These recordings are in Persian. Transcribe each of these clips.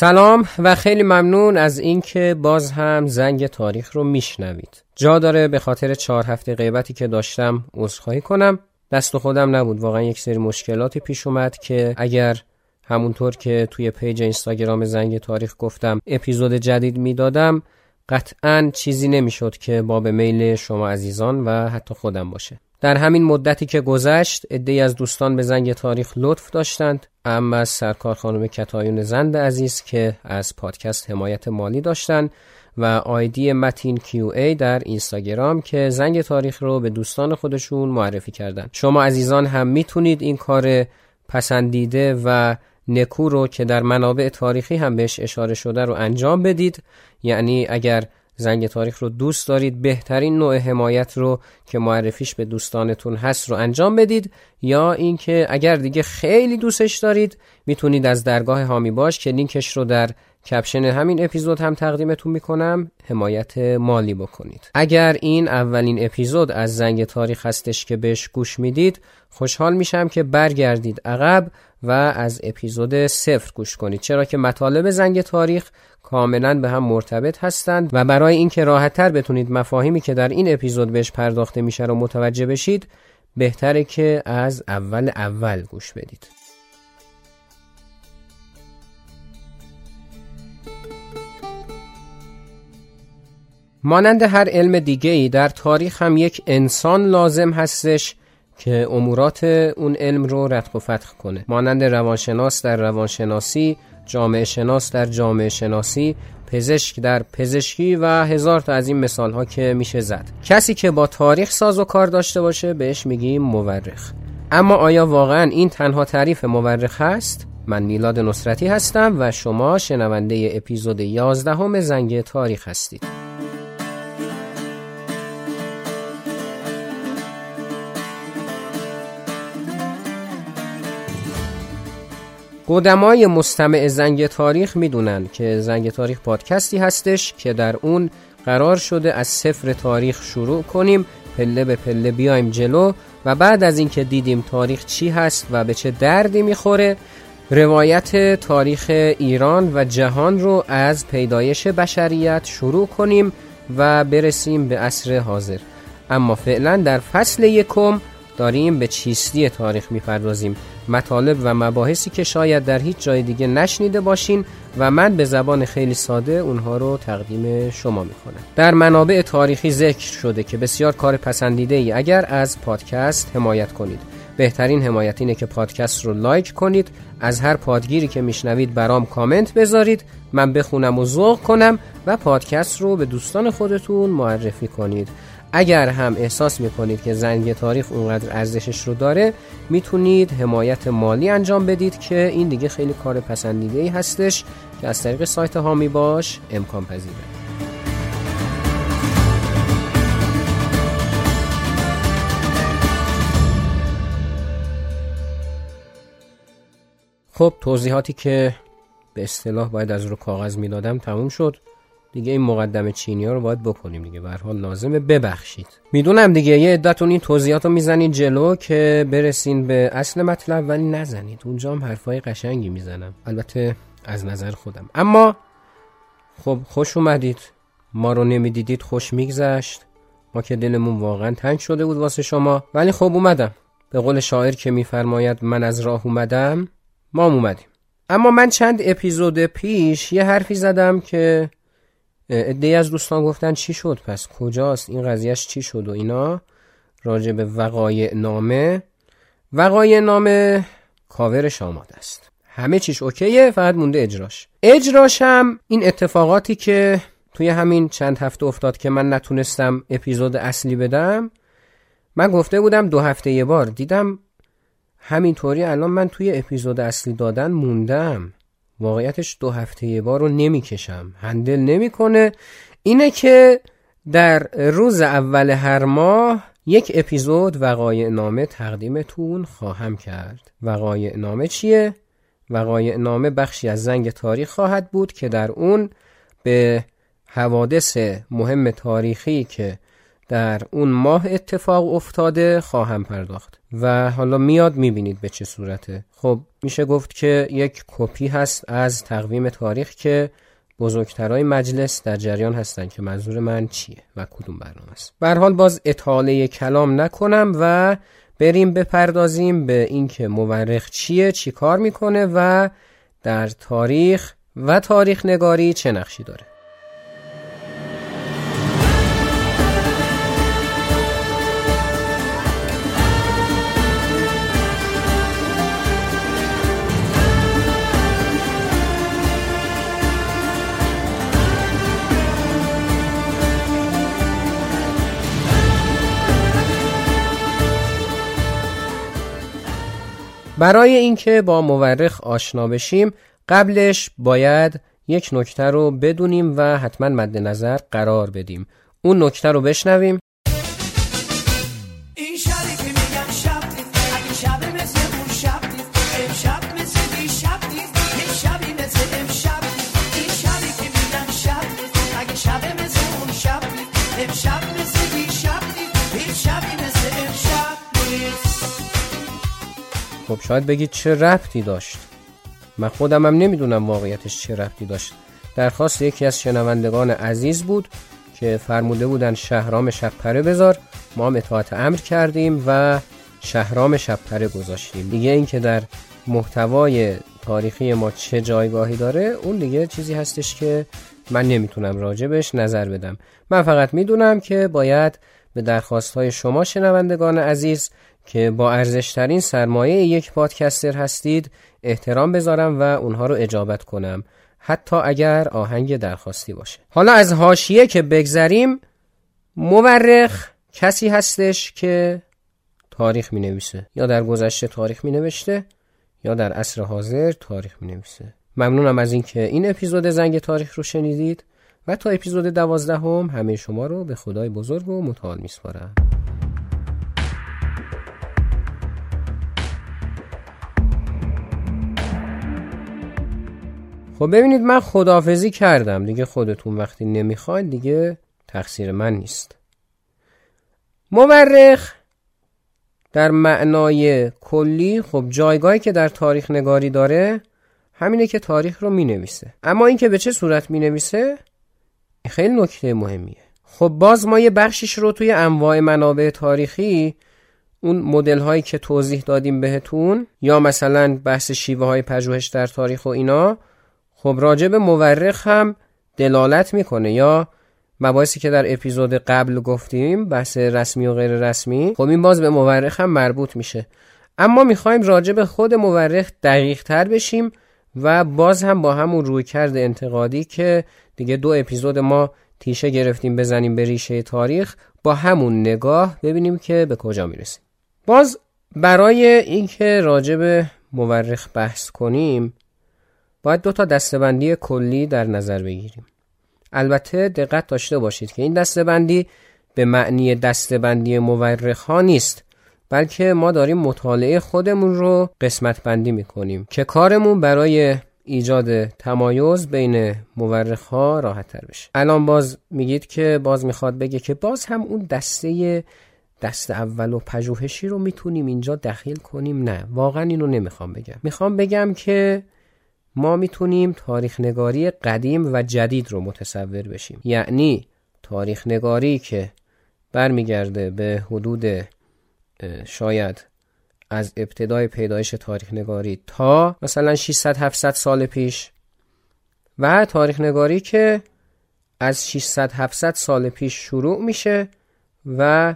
سلام و خیلی ممنون از اینکه باز هم زنگ تاریخ رو میشنوید. جا داره به خاطر چهار هفته غیبتی که داشتم عذرخواهی کنم. دست خودم نبود واقعا یک سری مشکلاتی پیش اومد که اگر همونطور که توی پیج اینستاگرام زنگ تاریخ گفتم اپیزود جدید می‌دادم قطعا چیزی نمی‌شد که باب میل شما عزیزان و حتی خودم باشه در همین مدتی که گذشت عدهای از دوستان به زنگ تاریخ لطف داشتند. اما از سرکار خانم کتایون زند عزیز که از پادکست حمایت مالی داشتند و آیدی متین QA در اینستاگرام که زنگ تاریخ رو به دوستان خودشون معرفی کردن. شما عزیزان هم می‌تونید این کار پسندیده و نکو رو که در منابع تاریخی هم بهش اشاره شده رو انجام بدید. یعنی اگر زنگ تاریخ رو دوست دارید بهترین نوع حمایت رو که معرفیش به دوستانتون هست رو انجام بدید یا اینکه اگر دیگه خیلی دوستش دارید می‌تونید از درگاه هامی باش که لینکش رو در کپشن همین اپیزود هم تقدیمتون می‌کنم حمایت مالی بکنید. اگر این اولین اپیزود از زنگ تاریخ هستش که بهش گوش می‌دید خوشحال میشم که برگردید عقب و از اپیزود صفر گوش کنید. چرا که مطالب زنگ تاریخ کاملا به هم مرتبط هستند و برای اینکه راحتتر بتونید مفاهیمی که در این اپیزود بهش پرداخته میشه رو متوجه بشید بهتره که از اول اول گوش بدید. مانند هر علم دیگه ای در تاریخ هم یک انسان لازم هستش که امورات اون علم رو رتق و فتح کنه. مانند روانشناس در روانشناسی جامعه شناس در جامعه شناسی پزشک در پزشکی و هزار تا از این مثال ها که میشه زد. کسی که با تاریخ ساز و کار داشته باشه بهش میگیم مورخ. اما آیا واقعا این تنها تعریف مورخ هست؟ من میلاد نصرتی هستم و شما شنونده اپیزود 11 همه زنگ تاریخ هستید. قدمای مستمع زنگ تاریخ می‌دونن که زنگ تاریخ پادکستی هستش که در اون قرار شده از صفر تاریخ شروع کنیم پله به پله بیایم جلو و بعد از اینکه دیدیم تاریخ چی هست و به چه دردی می‌خوره روایت تاریخ ایران و جهان رو از پیدایش بشریت شروع کنیم و برسیم به عصر حاضر. اما فعلا در فصل یکم داریم به چیستی تاریخ می‌پردازیم. مطالب و مباحثی که شاید در هیچ جای دیگه نشنیده باشین و من به زبان خیلی ساده اونها رو تقدیم شما می‌کنم. در منابع تاریخی ذکر شده که بسیار کار پسندیده ای اگر از پادکست حمایت کنید. بهترین حمایت اینه که پادکست رو لایک کنید. از هر پادگیری که میشنوید برام کامنت بذارید. من بخونم و ذوق کنم و پادکست رو به دوستان خودتون معرفی کنید. اگر هم احساس می‌کنید که زنگ تاریخ اونقدر ارزشش رو داره می‌تونید حمایت مالی انجام بدید که این دیگه خیلی کار پسندیده ای هستش که از طریق سایت هامی باش امکان پذیره. خب توضیحاتی که به اصطلاح باید از رو کاغذ می‌دادم تموم شد. دیگه این مقدم چینی ها رو باید بکنیم دیگه. به حال لازمه ببخشید. می‌دونم دیگه یه عدتون این توضیحات رو می‌زنید جلو که برسین به اصل مطلب ولی نزنید. اونجا هم حرفای قشنگی می‌زنم. البته از نظر خودم. اما خب خوش اومدید. ما رو نمی‌دیدید خوش میگذشت. ما که دلمون واقعا تنگ شده بود واسه شما. ولی خب اومدم. به قول شاعر که میفرماید من از راه اومدم ما اومدیم. اما من چند اپیزود پیش یه حرفی زدم که ادهی از دوستان گفتن چی شد؟ پس کجاست؟ این قضیهش چی شد و اینا؟ راجع به وقایع نامه. وقایع نامه کاورش آماده است. همه چیش اوکیه فقط مونده اجراش. اجراش هم این اتفاقاتی که توی همین چند هفته افتاد که من نتونستم اپیزود اصلی بدم. من گفته بودم دو هفته یه بار. دیدم همینطوری الان من توی اپیزود اصلی دادن موندم. واقعیتش دو هفته یه بار رو نمی‌کشم. هندل نمی‌کنه. اینه که در روز اول هر ماه یک اپیزود وقایع نامه تقدیمتون خواهم کرد. وقایع نامه چیه؟ وقایع نامه بخشی از زنگ تاریخ خواهد بود که در اون به حوادث مهم تاریخی که در اون ماه اتفاق افتاده خواهم پرداخت و حالا میاد می‌بینید به چه صورته. خب میشه گفت که یک کپی هست از تقویم تاریخ که بزرگترای مجلس در جریان هستن که منظور من چیه و کدوم برنامه است. به حال باز اطاله کلام نکنم و بریم بپردازیم به اینکه مورخ چیه چی کار می‌کنه و در تاریخ و تاریخ نگاری چه نقشی داره. برای اینکه با مورخ آشنا بشیم قبلش باید یک نکته رو بدونیم و حتما مد نظر قرار بدیم. اون نکته رو بشنویم. خب شاید بگید چه ربطی داشت. من خودم هم نمی‌دونم واقعیتش چه ربطی داشت. درخواست یکی از شنوندگان عزیز بود که فرموده بودن شهرام شبپره بذار. ما هم اطاعت امر کردیم و شهرام شبپره گذاشتیم. دیگه این که در محتوای تاریخی ما چه جایگاهی داره اون دیگه چیزی هستش که من نمی‌تونم راجبش نظر بدم. من فقط می‌دونم که باید به درخواست های شما شنوندگان عزیز که با ارزشترین سرمایه یک پادکستر هستید احترام بذارم و اونها رو اجابت کنم حتی اگر آهنگ درخواستی باشه. حالا از هاشیه که بگذریم مورخ کسی هستش که تاریخ می نویسه یا در گذشته تاریخ می نوشته یا در عصر حاضر تاریخ می نویسه ممنونم از اینکه این اپیزود زنگ تاریخ رو شنیدید و تا اپیزود دوازدهم همه شما رو به خدای بزرگ و متعال میسپارم. خب ببینید من خدافزی کردم. دیگه خودتون وقتی نمی‌خواید دیگه تقصیر من نیست. مورخ در معنای کلی خب جایگاهی که در تاریخ نگاری داره همینه که تاریخ رو می نویسه اما اینکه به چه صورت می نویسه خیلی نکته مهمیه. خب باز ما یه بخشش رو توی انواع منابع تاریخی اون مدل هایی که توضیح دادیم بهتون یا مثلا بحث شیوه های پژوهش در تاریخ و اینا خب راجع به مورخ هم دلالت می‌کنه یا مباحثی که در اپیزود قبل گفتیم بحث رسمی و غیر رسمی خب این باز به مورخ هم مربوط میشه. اما می‌خوایم راجع به خود مورخ دقیق تر بشیم و باز هم با همون رویکرد انتقادی که دیگه دو اپیزود ما تیشه گرفتیم بزنیم به ریشه تاریخ با همون نگاه ببینیم که به کجا می‌رسیم. باز برای اینکه راجع به مورخ بحث کنیم باید دو تا دستبندی کلی در نظر بگیریم. البته دقت داشته باشید که این دستبندی به معنی دستبندی مورخ ها نیست بلکه ما داریم مطالعه خودمون رو قسمت بندی می‌کنیم که کارمون برای ایجاد تمایز بین مورخ ها راحت تر بشه. الان باز میگید که باز می‌خواد بگه که باز هم اون دسته دست اول و پژوهشی رو می‌تونیم اینجا دخیل کنیم؟ نه واقعا اینو نمی‌خوام بگم. می‌خوام بگم که ما می‌تونیم تاریخ نگاری قدیم و جدید رو متصور بشیم. یعنی تاریخ نگاری که برمیگرده به حدود شاید از ابتدای پیدایش تاریخ نگاری تا مثلا 600 700 سال پیش و تاریخ نگاری که از 600 700 سال پیش شروع میشه و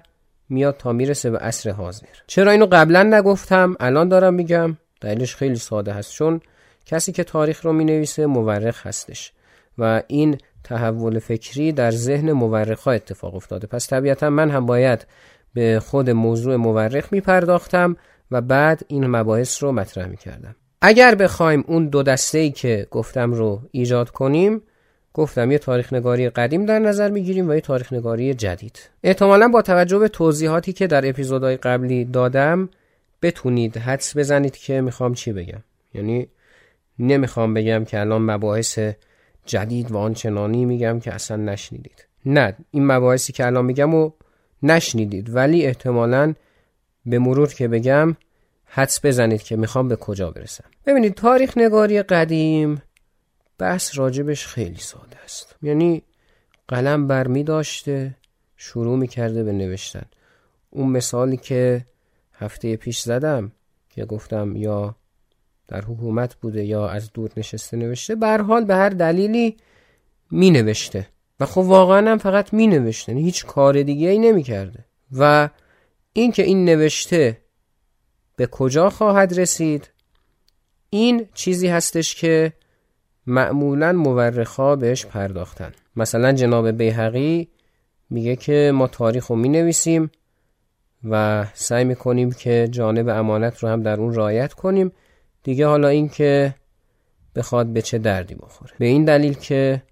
میاد تا می‌رسه به عصر حاضر. چرا اینو قبلا نگفتم؟ الان دارم میگم. دلیلش خیلی ساده هست. چون کسی که تاریخ رو می نویسه مورخ هستش و این تحول فکری در ذهن مورخ اتفاق افتاده. پس طبیعتا من هم باید به خود موضوع مورخ می پرداختم و بعد این مباحث رو مطرح می کردم اگر بخوایم اون دو دسته ای که گفتم رو ایجاد کنیم گفتم یه تاریخ نگاری قدیم در نظر می‌گیریم و یه تاریخ نگاری جدید. احتمالا با توجه به توضیحاتی که در اپیزودهای قبلی دادم بتونید حدس بزنید که می‌خوام چی بگم. یعنی نمی‌خوام بگم که الان مباحث جدید و آنچنانی میگم که اصلا نشنیدید. نه این مباحثی که الان میگم و نشنیدید. ولی احتمالا به مرور که بگم حدس بزنید که می‌خوام به کجا برسم. ببینید تاریخ نگاری قدیم بحث راجبش خیلی ساده است. یعنی قلم بر می داشته شروع می کرده به نوشتن. اون مثالی که هفته پیش زدم که گفتم یا در حکومت بوده یا از دور نشسته نوشته بر حال به هر دلیلی می نوشته و خب واقعا هم فقط می نوشته یعنی هیچ کار دیگه ای نمی کرده و اینکه این نوشته به کجا خواهد رسید این چیزی هستش که معمولا مورخا بهش پرداختن. مثلا جناب بیهقی میگه که ما تاریخ رو می نویسیم و سعی می کنیم که جانب امانت رو هم در اون رایت کنیم. دیگه حالا این که بخواد به چه دردی بخوره. به این دلیل که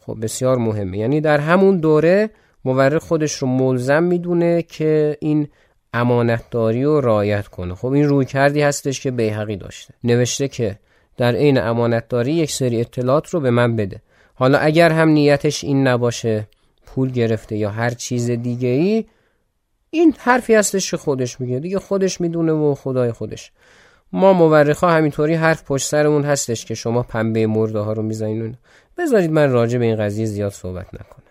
خب بسیار مهمه. یعنی در همون دوره مورخ خودش رو ملزم می‌دونه که این امانتداری رو رایت کنه. خب این روی کردی هستش که بیهقی داشته. نوشته که در عین امانتداری یک سری اطلاعات رو به من بده. حالا اگر هم نیتش این نباشه پول گرفته یا هر چیز دیگه ای این حرفی هستش که خودش میگه. دیگه خودش می‌دونه و خدای خودش. ما مورخا همینطوری حرف پشت سرمون هستش که شما پنبه مرده ها رو می‌زنین بذارید من راجع به این قضیه زیاد صحبت نکنم.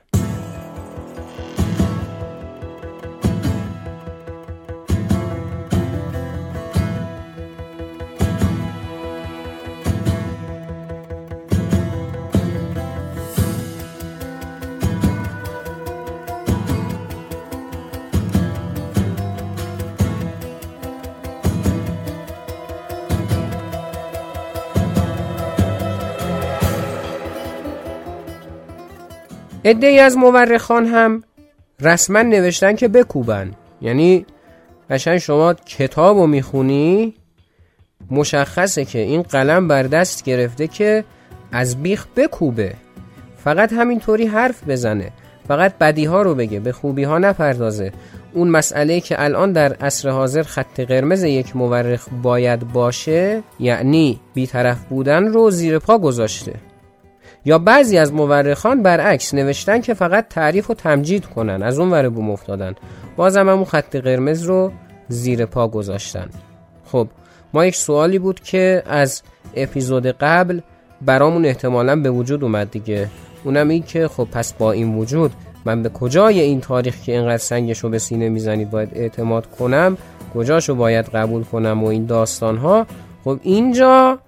ای از مورخان هم رسما نوشتن که بکوبن. یعنی قشنگ شما کتاب رو می‌خونی مشخصه که این قلم بر دست گرفته که از بیخ بکوبه. فقط همینطوری حرف بزنه. فقط بدی ها رو بگه به خوبی ها نپردازه. اون مسئله که الان در عصر حاضر خط قرمز یک مورخ باید باشه یعنی بیطرف بودن رو زیر پا گذاشته. یا بعضی از مورخان برعکس نوشتن که فقط تعریف و تمجید کنن از اون ور بوم افتادن. بازم همون خط قرمز رو زیر پا گذاشتن. خب ما یک سوالی بود که از اپیزود قبل برامون احتمالا به وجود اومد دیگه. اونم این که خب پس با این وجود من به کجای این تاریخ که اینقدر سنگش رو به سینه می‌زنید باید اعتماد کنم؟ کجاشو باید قبول کنم و این داستان ها خب اینجا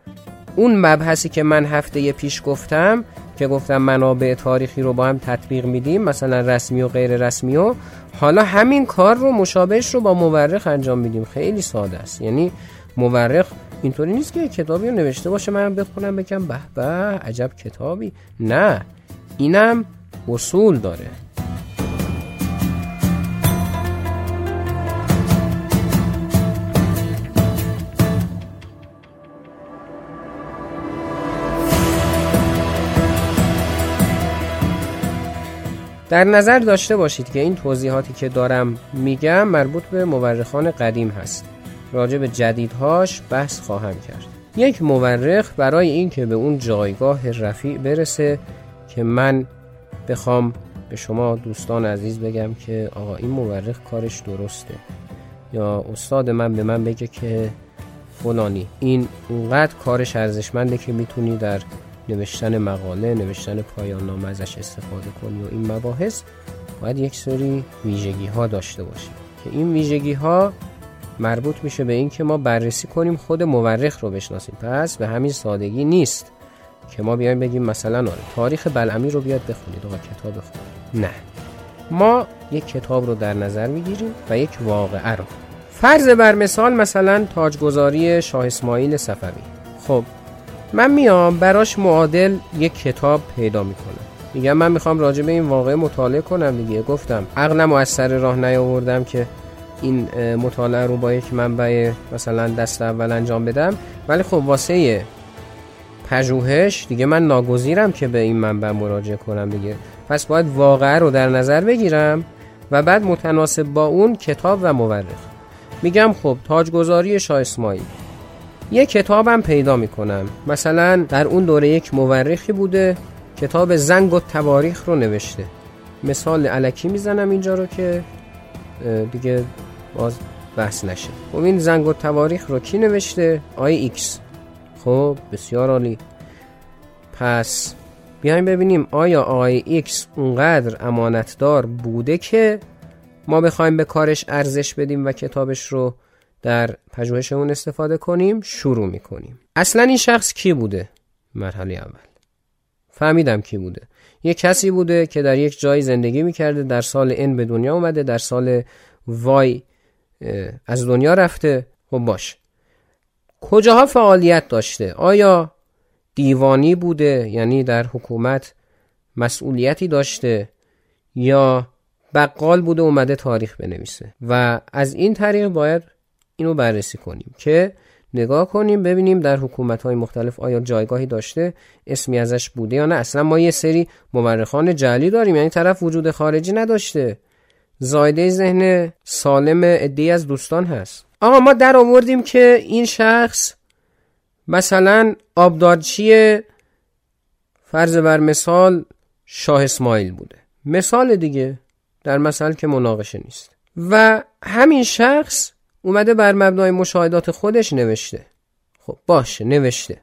اون مبحثی که من هفته پیش گفتم که گفتم منابع تاریخی رو با هم تطبیق میدیم مثلا رسمی و غیر رسمی و حالا همین کار رو مشابهش رو با مورخ انجام میدیم. خیلی ساده است. یعنی مورخ اینطوری نیست که کتابی رو نوشته باشه من بخونم بگم به به عجب کتابی. نه. اینم اصول داره. در نظر داشته باشید که این توضیحاتی که دارم میگم مربوط به مورخان قدیم هست. راجع به جدیدهاش بحث خواهم کرد. یک مورخ برای اینکه به اون جایگاه رفیع برسه که من بخوام به شما دوستان عزیز بگم که آقا این مورخ کارش درسته. یا استاد من به من بگه که فلانی این اونقدر کارش ارزشمنده که می‌تونی در نوشتن مقاله نوشتن پایان نامه ازش استفاده کنی و این مباحث باید یک سری ویژگی ها داشته باشیم که این ویژگی ها مربوط میشه به این که ما بررسی کنیم خود مورخ رو بشناسیم. پس به همین سادگی نیست که ما بیایم بگیم مثلا آره تاریخ بلعمی رو بیاد بخونید آقا کتاب بخونید نه. ما یک کتاب رو در نظر می‌گیریم و یک واقعه رو. فرض بر مثال مثلا تاجگذاری شاه اسماعیل صفوی. خب من میام براش معادل یک کتاب پیدا می‌کنم. میگم من می‌خوام راجع به این واقعه مطالعه کنم دیگه. گفتم عقلم از سر راه نیاوردم که این مطالعه رو با یک منبع مثلا دست اول انجام بدم. ولی خب واسه پژوهش دیگه من ناگزیرم که به این منبع مراجعه کنم دیگه. پس باید واقعه رو در نظر بگیرم و بعد متناسب با اون کتاب و مورخ. میگم خب تاجگذاری شاه اسماعیل. یه کتابم پیدا می‌کنم. مثلا در اون دوره یک مورخی بوده کتاب زنگ التواریخ رو نوشته. مثال الکی می‌زنم اینجا رو که دیگه باز بحث نشه. خب این زنگ التواریخ رو کی نوشته؟ آقای X. خب بسیار عالی. پس بیایم ببینیم آیا آقای X اونقدر امانتدار بوده که ما بخوایم به کارش ارزش بدیم و کتابش رو در پژوهش اون استفاده کنیم شروع می‌کنیم. اصلا این شخص کی بوده؟ مرحله اول. فهمیدم کی بوده. یک کسی بوده که در یک جای زندگی می‌کرده در سال ان به دنیا اومده در سال وای از دنیا رفته. خب باش. کجاها فعالیت داشته؟ آیا دیوانی بوده یعنی در حکومت مسئولیتی داشته یا بقال بوده اومده تاریخ بنویسه؟ و از این طریق باید اینو بررسی کنیم که نگاه کنیم ببینیم در حکومت های مختلف آیا جایگاهی داشته اسمی ازش بوده یا نه. اصلا ما یه سری مورخان جعلی داریم یعنی طرف وجود خارجی نداشته. زایده ذهن سالم ادهی از دوستان هست. آقا ما در آوردیم که این شخص مثلا آبدارچی فرض بر مثال شاه اسماعیل بوده. مثال دیگه در مثال که مناقشه نیست. و همین شخص اومده بر مبنای مشاهدات خودش نوشته. خب باشه نوشته.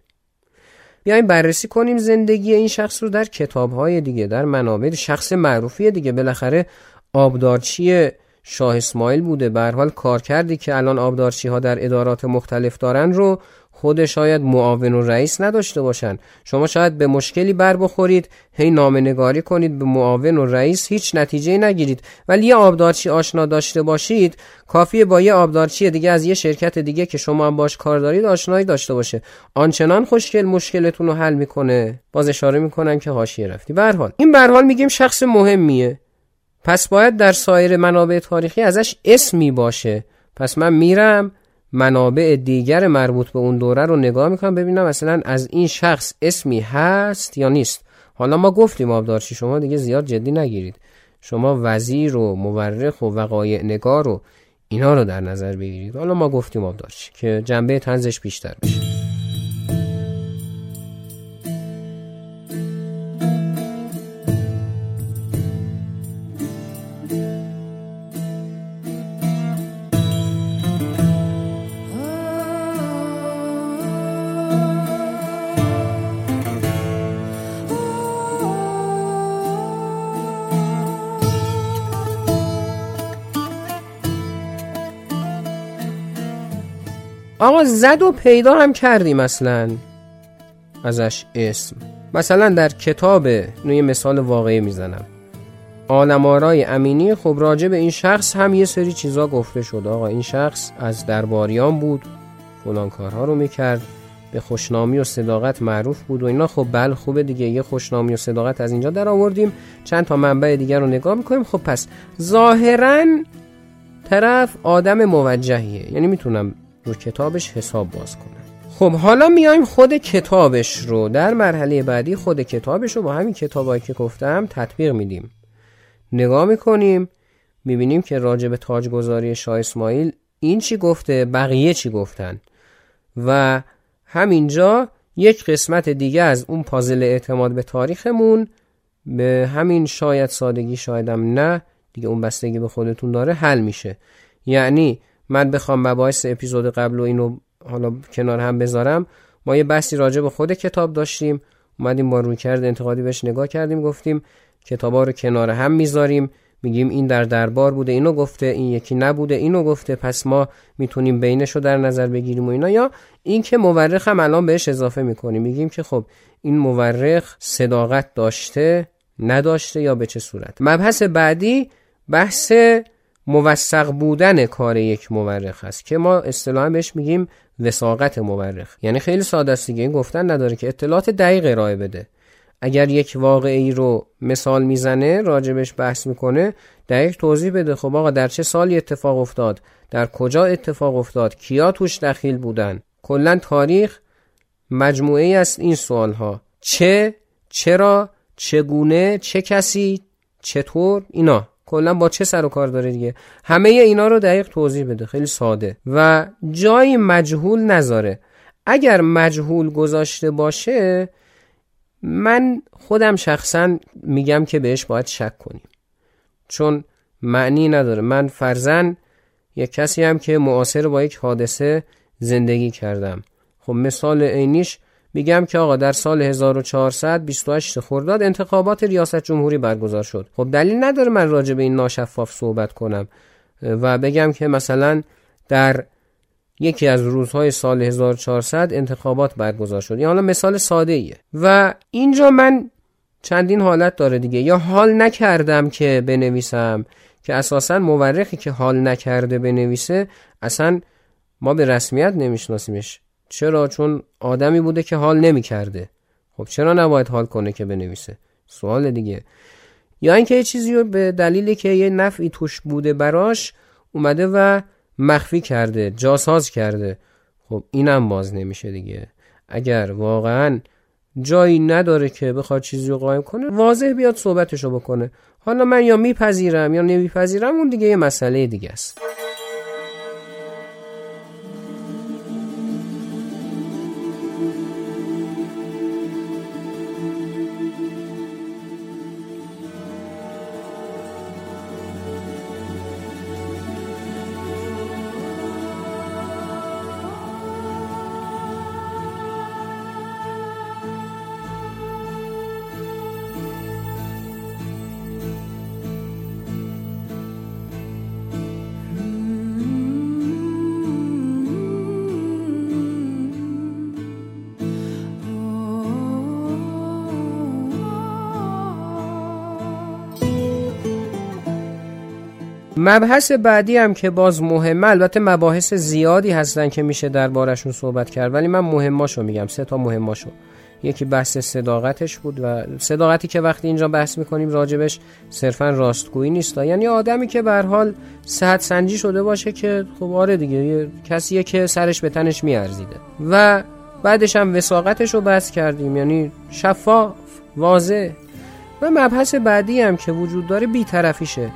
بیایم بررسی کنیم زندگی این شخص رو در کتابهای دیگه در منابع شخص معروفی دیگه. بالاخره آبدارچی شاه اسماعیل بوده. به حال کار کردی که الان آبدارچی ها در ادارات مختلف دارن رو خود شاید معاون و رئیس نداشته باشن شما شاید به مشکلی بر بخورید هی نگاری کنید به معاون و رئیس هیچ نتیجه نگیرید. ولی یه آبدارچی آشنا داشته باشید کافیه با یه آبدارچی دیگه از یه شرکت دیگه که شما هم باش کار دارید آشنایی داشته باشه. آنچنان خوشگل مشکلتون رو حل می‌کنه. باز اشاره می‌کنن که حاشیه رفتی. به حال این به حال میگیم شخص مهمیه. پس باید در سایر منابع تاریخی ازش اسمی باشه. پس من میرم منابع دیگر مربوط به اون دوره رو نگاه می‌کنم ببینم مثلا از این شخص اسمی هست یا نیست. حالا ما گفتیم آبدارچی شما دیگه زیاد جدی نگیرید. شما وزیر و مورخ و وقایع نگار و اینا رو در نظر بگیرید. حالا ما گفتیم آبدارچی که جنبه تنزش بیشتر بشه آقا زد و پیدا هم کردیم اصلا. ازش اسم. مثلا در کتاب نوی مثال واقعی می‌زنم. آلمارای امینی خب راجع به این شخص هم یه سری چیزا گفته شد. آقا این شخص از درباریان بود فلان کارها رو می‌کرد به خوشنامی و صداقت معروف بود و اینا. خب بل خوبه دیگه یه خوشنامی و صداقت از اینجا در آوردیم. چند تا منبع دیگر رو نگاه می‌کنیم. خب پس ظاهرا طرف آدم موجهیه. یعنی می‌تونم رو کتابش حساب باز کنه. خب حالا میایم خود کتابش رو. در مرحله بعدی خود کتابش رو با همین کتابایی که گفتم تطبیق میدیم. نگاه می‌کنیم می‌بینیم که راجع به تاجگذاری شاه اسماعیل این چی گفته بقیه چی گفتن. و همینجا یک قسمت دیگه از اون پازل اعتماد به تاریخمون. به همین شاید سادگی شایدم نه. دیگه اون بستگی به خودتون داره حل میشه. یعنی من بخوام مباحث اپیزود قبل و اینو حالا کنار هم بذارم. ما یه بحثی راجع به خود کتاب داشتیم. اومدیم با روی کرد انتقادی بهش نگاه کردیم گفتیم کتابا رو کنار هم می‌ذاریم. میگیم این در دربار بوده اینو گفته این یکی نبوده اینو گفته. پس ما می‌تونیم بینش رو در نظر بگیریم و اینا. یا این که مورخ هم الان بهش اضافه می‌کنیم. میگیم که خب این مورخ صداقت داشته نداشته یا به چه صورت؟ مبحث بعدی بحث موثق بودن کار یک مورخ هست که ما اصطلاحا بهش میگیم وساقت مورخ. یعنی خیلی ساده است دیگه این گفتن نداره که اطلاعات دقیق ارائه بده. اگر یک واقعی رو مثال می‌زنه راجبش بحث می‌کنه دقیق توضیح بده. خب آقا در چه سالی اتفاق افتاد؟ در کجا اتفاق افتاد؟ کیا توش دخیل بودن؟ کلا تاریخ مجموعه ای است این سوال ها چه؟ چرا؟ چگونه؟ چه کسی؟ چطور؟ اینا. کلا با چه سر و کار داره دیگه؟ همه اینا رو دقیق توضیح بده خیلی ساده. و جایی مجهول نذاره. اگر مجهول گذاشته باشه من خودم شخصا میگم که بهش باید شک کنیم. چون معنی نداره. من فرزن یک کسی هم که معاصر با یک حادثه زندگی کردم. خب مثال عینیش میگم که آقا در سال 1428 خرداد انتخابات ریاست جمهوری برگزار شد. خب دلیل نداره من راجع به این ناشفاف صحبت کنم. و بگم که مثلا در یکی از روزهای سال 1400 انتخابات برگزار شد. یا حالا مثال ساده ایه و اینجا من چندین حالت داره دیگه. یا حال نکردم که بنویسم که اساسا مورخی که حال نکرده بنویسه اصلا ما به رسمیت نمیشناسیمش. چرا؟ چون آدمی بوده که حال نمی کرده خب چرا نباید حال کنه که بنویسه؟ سوال دیگه. یا اینکه یه چیزی رو به دلیلی که یه نفعی توش بوده براش اومده و مخفی کرده جاساز کرده. خب اینم باز نمیشه دیگه. اگر واقعا جایی نداره که بخواد چیزی رو قایم کنه واضح بیاد صحبتشو بکنه. حالا من یا میپذیرم یا نمیپذیرم اون دیگه یه مسئله دیگه است. مبحث بعدی هم که باز مهمه البته مباحث زیادی هستن که میشه دربارشون صحبت کرد ولی من مهماشو میگم سه تا مهماشو. یکی بحث صداقتش بود و صداقتی که وقتی اینجا بحث می‌کنیم راجبش صرفا راستگویی نیست. یعنی آدمی که به حال صحت سنجی شده باشه که خب آره دیگه یه کسیه که سرش به تنش میارزیده. و بعدش هم وساقتش رو بحث کردیم یعنی شفاف واضح. و مبحث بعدی هم که وجود داره بیطرفیشه.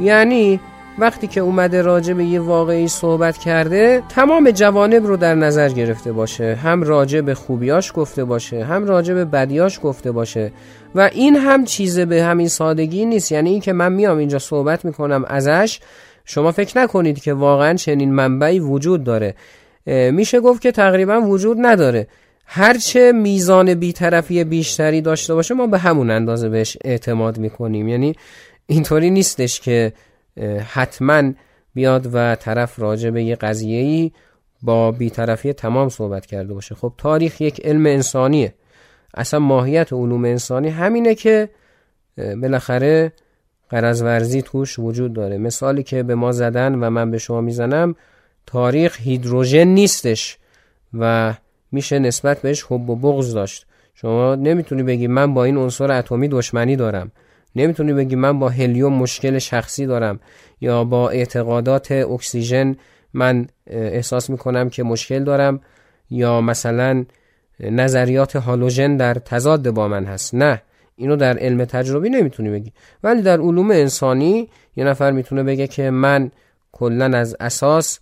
یعنی وقتی که اومده راجع به یه واقعی صحبت کرده تمام جوانب رو در نظر گرفته باشه. هم راجع به خوبیاش گفته باشه هم راجع به بدیاش گفته باشه. و این هم چیز به همین سادگی نیست. یعنی این که من میام اینجا صحبت می‌کنم ازش شما فکر نکنید که واقعا چنین منبعی وجود داره. میشه گفت که تقریبا وجود نداره. هرچه میزان بیطرفی بیشتری داشته باشه ما به همون اندازه بهش اعتماد می‌کنیم. یعنی اینطوری نیستش که حتما بیاد و طرف راجع به یه قضیه‌ای با بیطرفی تمام صحبت کرده باشه. خب تاریخ یک علم انسانیه. اصلا ماهیت علوم انسانی همینه که بالاخره قرض توش وجود داره. مثالی که به ما زدن و من به شما می‌زنم تاریخ هیدروژن نیستش و میشه نسبت بهش حب و بغض داشت. شما نمی‌تونی بگی من با این عنصر اتمی دشمنی دارم. نمی‌تونی بگی من با هلیوم مشکل شخصی دارم یا با اعتقادات اکسیژن من احساس می‌کنم که مشکل دارم یا مثلا نظریات هالوژن در تضاد با من هست. نه اینو در علم تجربی نمی‌تونی بگی. ولی در علوم انسانی یه نفر می‌تونه بگه که من کلا از اساس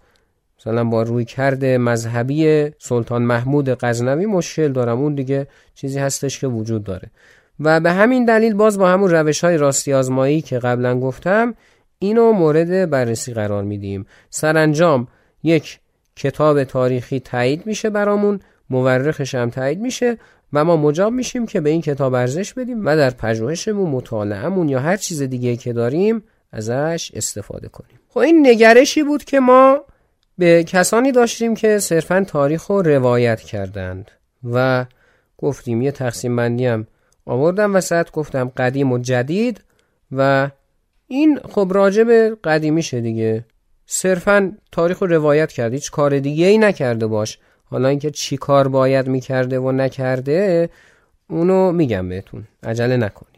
مثلا با روی کرده مذهبی سلطان محمود غزنوی مشکل دارم. اون دیگه چیزی هستش که وجود داره. و به همین دلیل باز با همون روش های راستی آزمایی که قبلا گفتم اینو مورد بررسی قرار میدیم. سرانجام یک کتاب تاریخی تایید میشه برامون مورخش هم تایید میشه و ما مجاب میشیم که به این کتاب ارزش بدیم و در پژوهشمون مطالعهمون یا هر چیز دیگه که داریم ازش استفاده کنیم. خب این نگرشی بود که ما به کسانی داشتیم که صرفا تاریخ رو روایت کردند و گفتیم یه تقسیم بندی هم آوردم وسط گفتم قدیم و جدید و این خب راجع به قدیمیشه دیگه. صرفا تاریخ رو روایت کرد. هیچ کار دیگه ای نکرده باش. حالا اینکه چی کار باید می‌کرده و نکرده اونو میگم بهتون. عجله نکنید.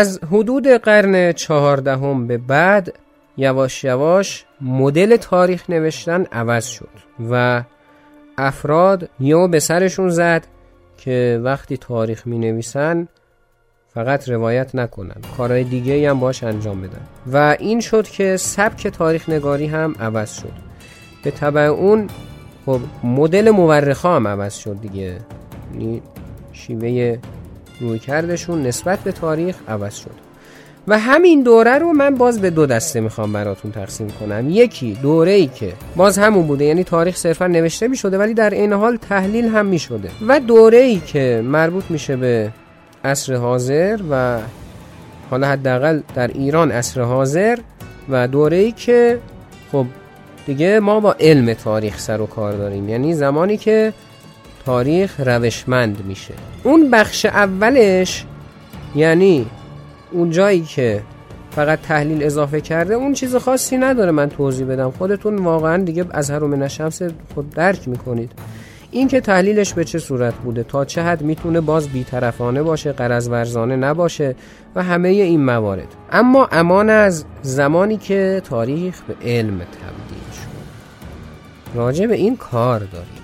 از حدود قرن چهاردهم به بعد یواش یواش مدل تاریخ نوشتن عوض شد و افراد یو به سرشون زد که وقتی تاریخ می نویسن فقط روایت نکنن کارهای دیگه هم باش انجام بدن. و این شد که سبک تاریخ نگاری هم عوض شد. به طبع اون خب مدل مورخا هم عوض شد دیگه. یعنی شیوه روی کردشون نسبت به تاریخ عوض شد. و همین دوره رو من باز به دو دسته می‌خوام براتون تقسیم کنم. یکی دوره ای که باز همون بوده یعنی تاریخ صرفا نوشته می‌شده ولی در این حال تحلیل هم می‌شده. و دوره ای که مربوط میشه به عصر حاضر و حالا حداقل در ایران عصر حاضر و دوره ای که خب دیگه ما با علم تاریخ سر و کار داریم. یعنی زمانی که تاریخ روشمند میشه. اون بخش اولش یعنی اون جایی که فقط تحلیل اضافه کرده اون چیز خاصی نداره من توضیح بدم. خودتون واقعا دیگه از هر من شمس خود درک می‌کنید. این که تحلیلش به چه صورت بوده؟ تا چه حد می‌تونه باز بیطرفانه باشه قرض ورزانه نباشه و همه این موارد. اما امان از زمانی که تاریخ به علم تبدیل شد. راجع به این کار داریم.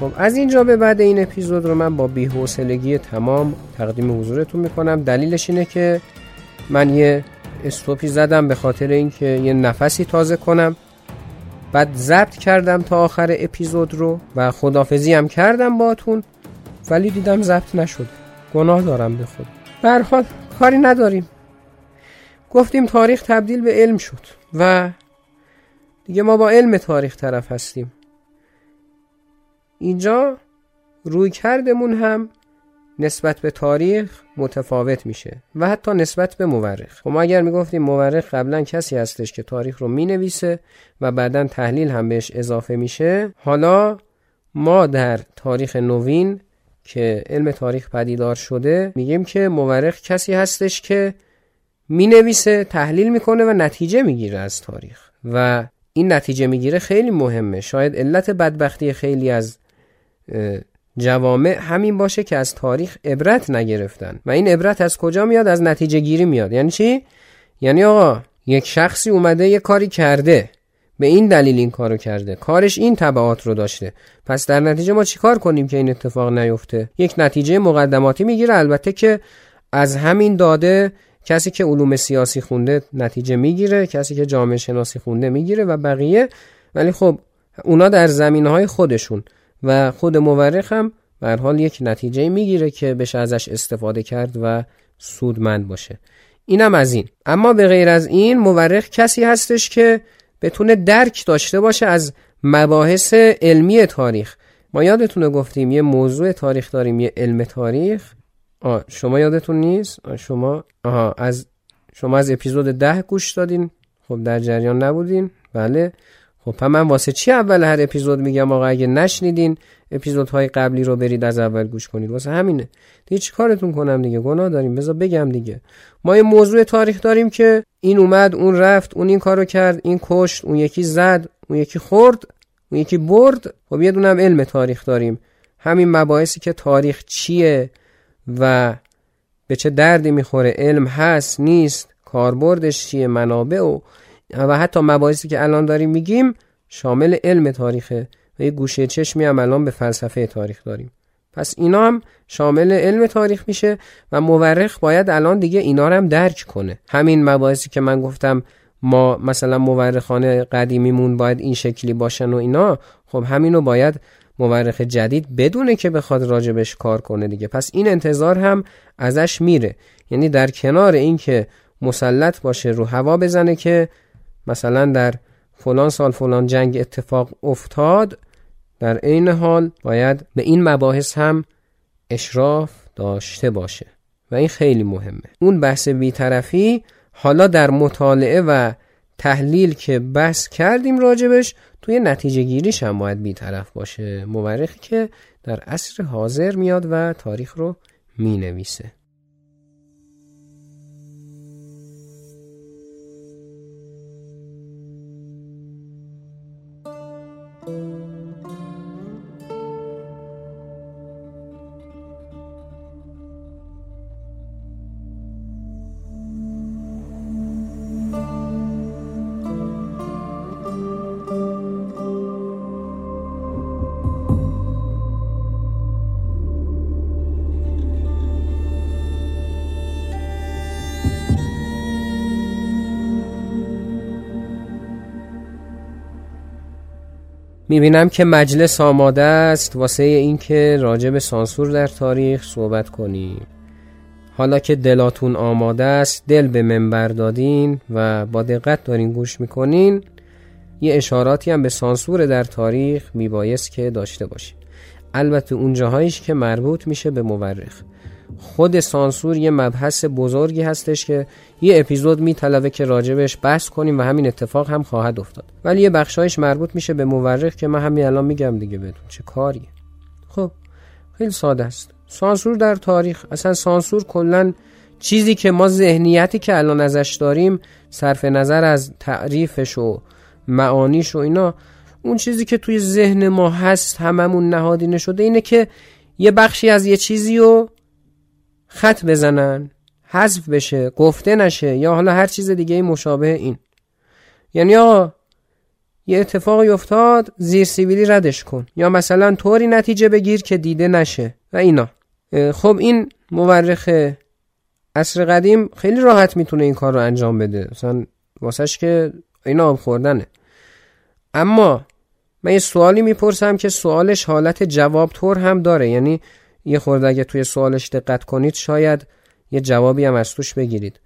خب از اینجا به بعد این اپیزود رو من با بی‌حوصلگی تمام تقدیم حضورتون می‌کنم. دلیلش اینه که من یه استوپی زدم به خاطر اینکه یه نفسی تازه کنم. بعد ضبط کردم تا آخر اپیزود رو و خدافزی هم کردم باتون ولی دیدم ضبط نشد. گناه دارم به خود. به حال کاری نداریم. گفتیم تاریخ تبدیل به علم شد و دیگه ما با علم تاریخ طرف هستیم. اینجا روی کردمون هم نسبت به تاریخ متفاوت میشه و حتی نسبت به مورخ. خب ما اگر می‌گفتیم مورخ قبلا کسی هستش که تاریخ رو می‌نویسه و بعدا تحلیل هم بهش اضافه میشه حالا ما در تاریخ نوین که علم تاریخ پدیدار شده میگیم که مورخ کسی هستش که می‌نویسه تحلیل می‌کنه و نتیجه می‌گیره از تاریخ. و این نتیجه می‌گیره خیلی مهمه. شاید علت بدبختی خیلی از جوامع همین باشه که از تاریخ عبرت نگرفتن. و این عبرت از کجا میاد؟ از نتیجه گیری میاد. یعنی چی؟ یعنی آقا یک شخصی اومده یه کاری کرده. به این دلیل این کارو کرده. کارش این تبعات رو داشته. پس در نتیجه ما چیکار کنیم که این اتفاق نیفته؟ یک نتیجه مقدماتی می‌گیره. البته که از همین داده کسی که علوم سیاسی خونده نتیجه می‌گیره. کسی که جامعه شناسی خونده می‌گیره و بقیه. ولی خب اونا در زمین های خودشون. و خود مورخ هم به حال یک نتیجه می‌گیره که بشه ازش استفاده کرد و سودمند باشه. اینم از این. اما به غیر از این مورخ کسی هستش که بتونه درک داشته باشه از مباحث علمی تاریخ. ما یادتونه گفتیم یه موضوع تاریخ داریم یه علم تاریخ. آه شما یادتون نیست؟ آه شما آها از شما از اپیزود ده گوش دادین. خب در جریان نبودین. بله. خب من واسه چی اول هر اپیزود میگم آقا اگه نشنیدین اپیزودهای قبلی رو برید از اول گوش کنید؟ واسه همینه. دیگه چی کارتون کنم دیگه؟ گناه داریم. بذار بگم دیگه. ما یه موضوع تاریخ داریم که این اومد اون رفت اون این کارو کرد این کشت اون یکی زد اون یکی خورد اون یکی برد. خب یه دونم علم تاریخ داریم. همین مباحثی که تاریخ چیه و به چه دردی می‌خوره علم هست نیست کاربردش چیه منابع و و حتی مباحثی که الان داریم میگیم شامل علم تاریخه و یه گوشه چشمی هم الان به فلسفه تاریخ داریم. پس اینا هم شامل علم تاریخ میشه و مورخ باید الان دیگه اینا رو هم درک کنه. همین مباحثی که من گفتم ما مثلا مورخانه قدیمیمون باید این شکلی باشن و اینا خب همینو باید مورخ جدید بدونه که بخواد راجبش کار کنه دیگه. پس این انتظار هم ازش میره. یعنی در کنار اینکه مسلط باشه رو هوا بزنه که مثلا در فلان سال فلان جنگ اتفاق افتاد در عین حال باید به این مباحث هم اشراف داشته باشه و این خیلی مهمه. اون بحث بیطرفی حالا در مطالعه و تحلیل که بحث کردیم راجبش توی نتیجه گیریش هم باید بیطرف باشه. مورخی که در عصر حاضر میاد و تاریخ رو می می‌بینم که مجلس آماده است واسه اینکه راجع به سانسور در تاریخ صحبت کنیم. حالا که دلاتون آماده است دل به منبر دادین و با دقت دارین گوش می‌کنین یه اشاراتی هم به سانسور در تاریخ میبایست که داشته باشین. البته اون جاهایش که مربوط میشه به مورخ. خود سانسور یه مبحث بزرگی هستش که یه اپیزود میطلبه که راجبش بحث کنیم و همین اتفاق هم خواهد افتاد. ولی یه بخشایش مربوط میشه به مورخ که من همین الان میگم دیگه بهتون چه کاریه. خب خیلی ساده است. سانسور در تاریخ. اصلا سانسور کلا چیزی که ما ذهنیتی که الان ازش داریم صرف نظر از تعریفش و معانیش و اینا اون چیزی که توی ذهن ما هست هممون نهادینه شده اینه که یه بخشی از یه چیزی رو خط بزنن حذف بشه گفته نشه یا حالا هر چیز دیگه مشابه این. یعنی آقا یه اتفاقی افتاد زیر سیبیلی ردش کن. یا مثلا طوری نتیجه بگیر که دیده نشه و اینا. خب این مورخ عصر قدیم خیلی راحت می‌تونه این کار رو انجام بده. مثلا واسهش که اینا آب خوردنه. اما من یه سوالی می‌پرسم که سوالش حالت جواب طور هم داره. یعنی یه خورده اگه توی سوالش دقت کنید شاید یه جوابی هم از توش بگیرید.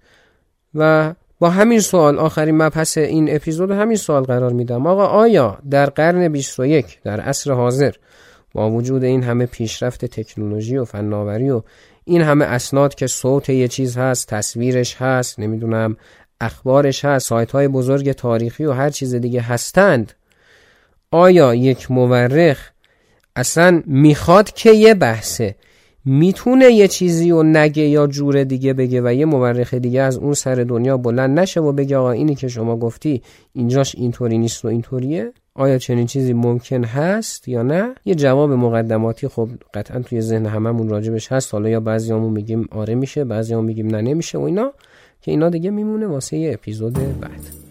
و با همین سوال آخرین مبحث این اپیزود همین سوال قرار میدم. آقا آیا در قرن 21 در عصر حاضر با وجود این همه پیشرفت تکنولوژی و فناوری و این همه اسناد که صوت یه چیز هست تصویرش هست نمی‌دونم اخبارش هست سایت های بزرگ تاریخی و هر چیز دیگه هستند آیا یک مورخ اصلا می‌خواد که یه بحثه. می‌تونه یه چیزی و نگه یا جور دیگه بگه و یه مورخ دیگه از اون سر دنیا بلند نشه و بگه آقا اینی که شما گفتی اینجاش اینطوری نیست و اینطوریه. آیا چنین چیزی ممکن هست یا نه؟ یه جواب مقدماتی خب قطعا توی ذهن هممون راجبش هست. حالا یا بعضیامون میگیم آره میشه بعضیامون میگیم نه نمیشه و اینا که اینا دیگه میمونه واسه یه اپیزود بعد.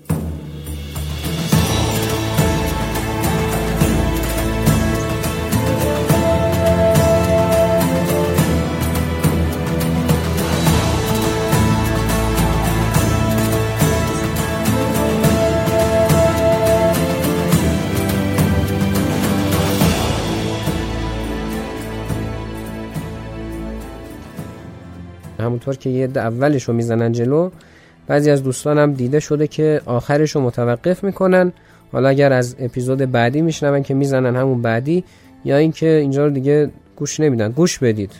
همونطور که یه اولش رو می‌زنن جلو بعضی از دوستانم دیده شده که آخرش رو متوقف می‌کنن. حالا اگر از اپیزود بعدی میشنون که می‌زنن همون بعدی یا اینکه اینجا رو دیگه گوش نمیدن گوش بدید.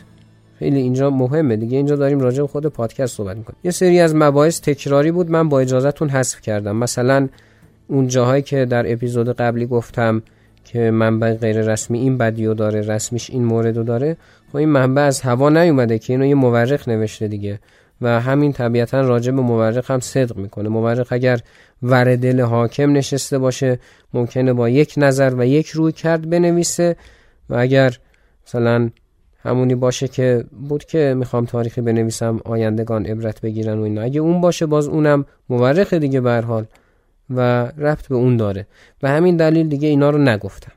خیلی اینجا مهمه دیگه اینجا داریم راجع به خود پادکست صحبت می‌کنیم. یه سری از مباحث تکراری بود من با اجازهتون حذف کردم. مثلا اون جاهایی که در اپیزود قبلی گفتم که منبع غیر رسمی این بدیو داره رسمیش این موردو داره. خب این منبع از هوا نیومده که اینو یه مورخ نوشته دیگه. و همین طبیعتا راجع به مورخ هم صدق می‌کنه. مورخ اگر ور دل حاکم نشسته باشه ممکنه با یک نظر و یک روی کرد بنویسه. و اگر مثلا همونی باشه که بود که می‌خوام تاریخی بنویسم آیندگان عبرت بگیرن و اینا. اگه اون باشه باز اونم مورخ دیگه به حال و رفت به اون داره. و همین دلیل دیگه اینا رو نگفتم.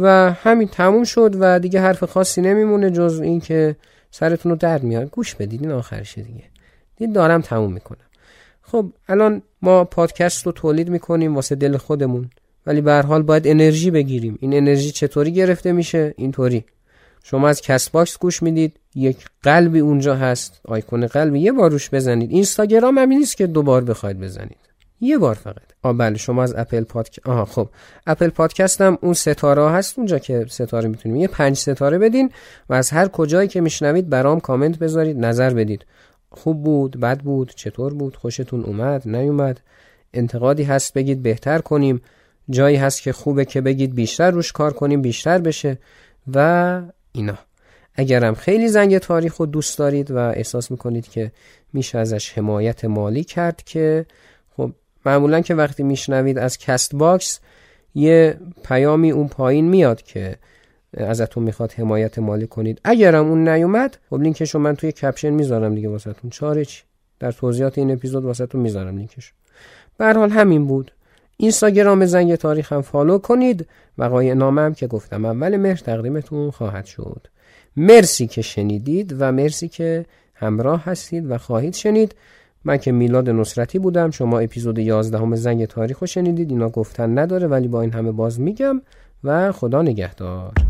و همین تموم شد و دیگه حرف خاصی نمیمونه جز این که سرتون رو درد میاد. گوش بدید این آخرشه دیگه. دید دارم تموم می‌کنم. خب الان ما پادکست رو تولید می‌کنیم واسه دل خودمون. ولی به هر حال باید انرژی بگیریم. این انرژی چطوری گرفته میشه؟ اینطوری. شما از Castbox گوش می‌دید. یک قلبی اونجا هست. آیکون قلبی. یه بار روش بزنید. اینستاگرام هم نیست که دوبار بخواید بزنید. یه بار فقط. آ بله شما از Apple Podcast آها خب. اپل پادکست هم اون ستاره هست اونجا که ستاره می‌تونیم. یه پنج ستاره بدین و از هر کجایی که میشنوید برام کامنت بذارید نظر بدید. خوب بود بد بود چطور بود خوشتون اومد نیومد؟ انتقادی هست بگید بهتر کنیم. جایی هست که خوبه که بگید بیشتر روش کار کنیم بیشتر بشه و اینا. اگرم خیلی زنگ تاریخ رو دوست دارید و احساس می‌کنید که میشه ازش حمایت مالی کرد که معمولا که وقتی میشنوید از Castbox یه پیامی اون پایین میاد که ازتون می‌خواد حمایت مالی کنید. اگرم اون نیومد خب لینکشو من توی caption می‌ذارم دیگه واسهتون. چاره چی؟ در توضیحات این اپیزود واسهتون می‌ذارم لینکش. به هر حال همین بود. اینستاگرام زنگ تاریخ هم follow کنید. وقایع نامه هم که گفتم اول مهر تقدیمتون خواهد شد. مرسی که شنیدید و مرسی که همراه هستید و خواهید شنید. من که میلاد نصرتی بودم شما اپیزود 11 همه زنگ تاریخ رو شنیدید اینا گفتن نداره ولی با این همه باز میگم و خدا نگهدار.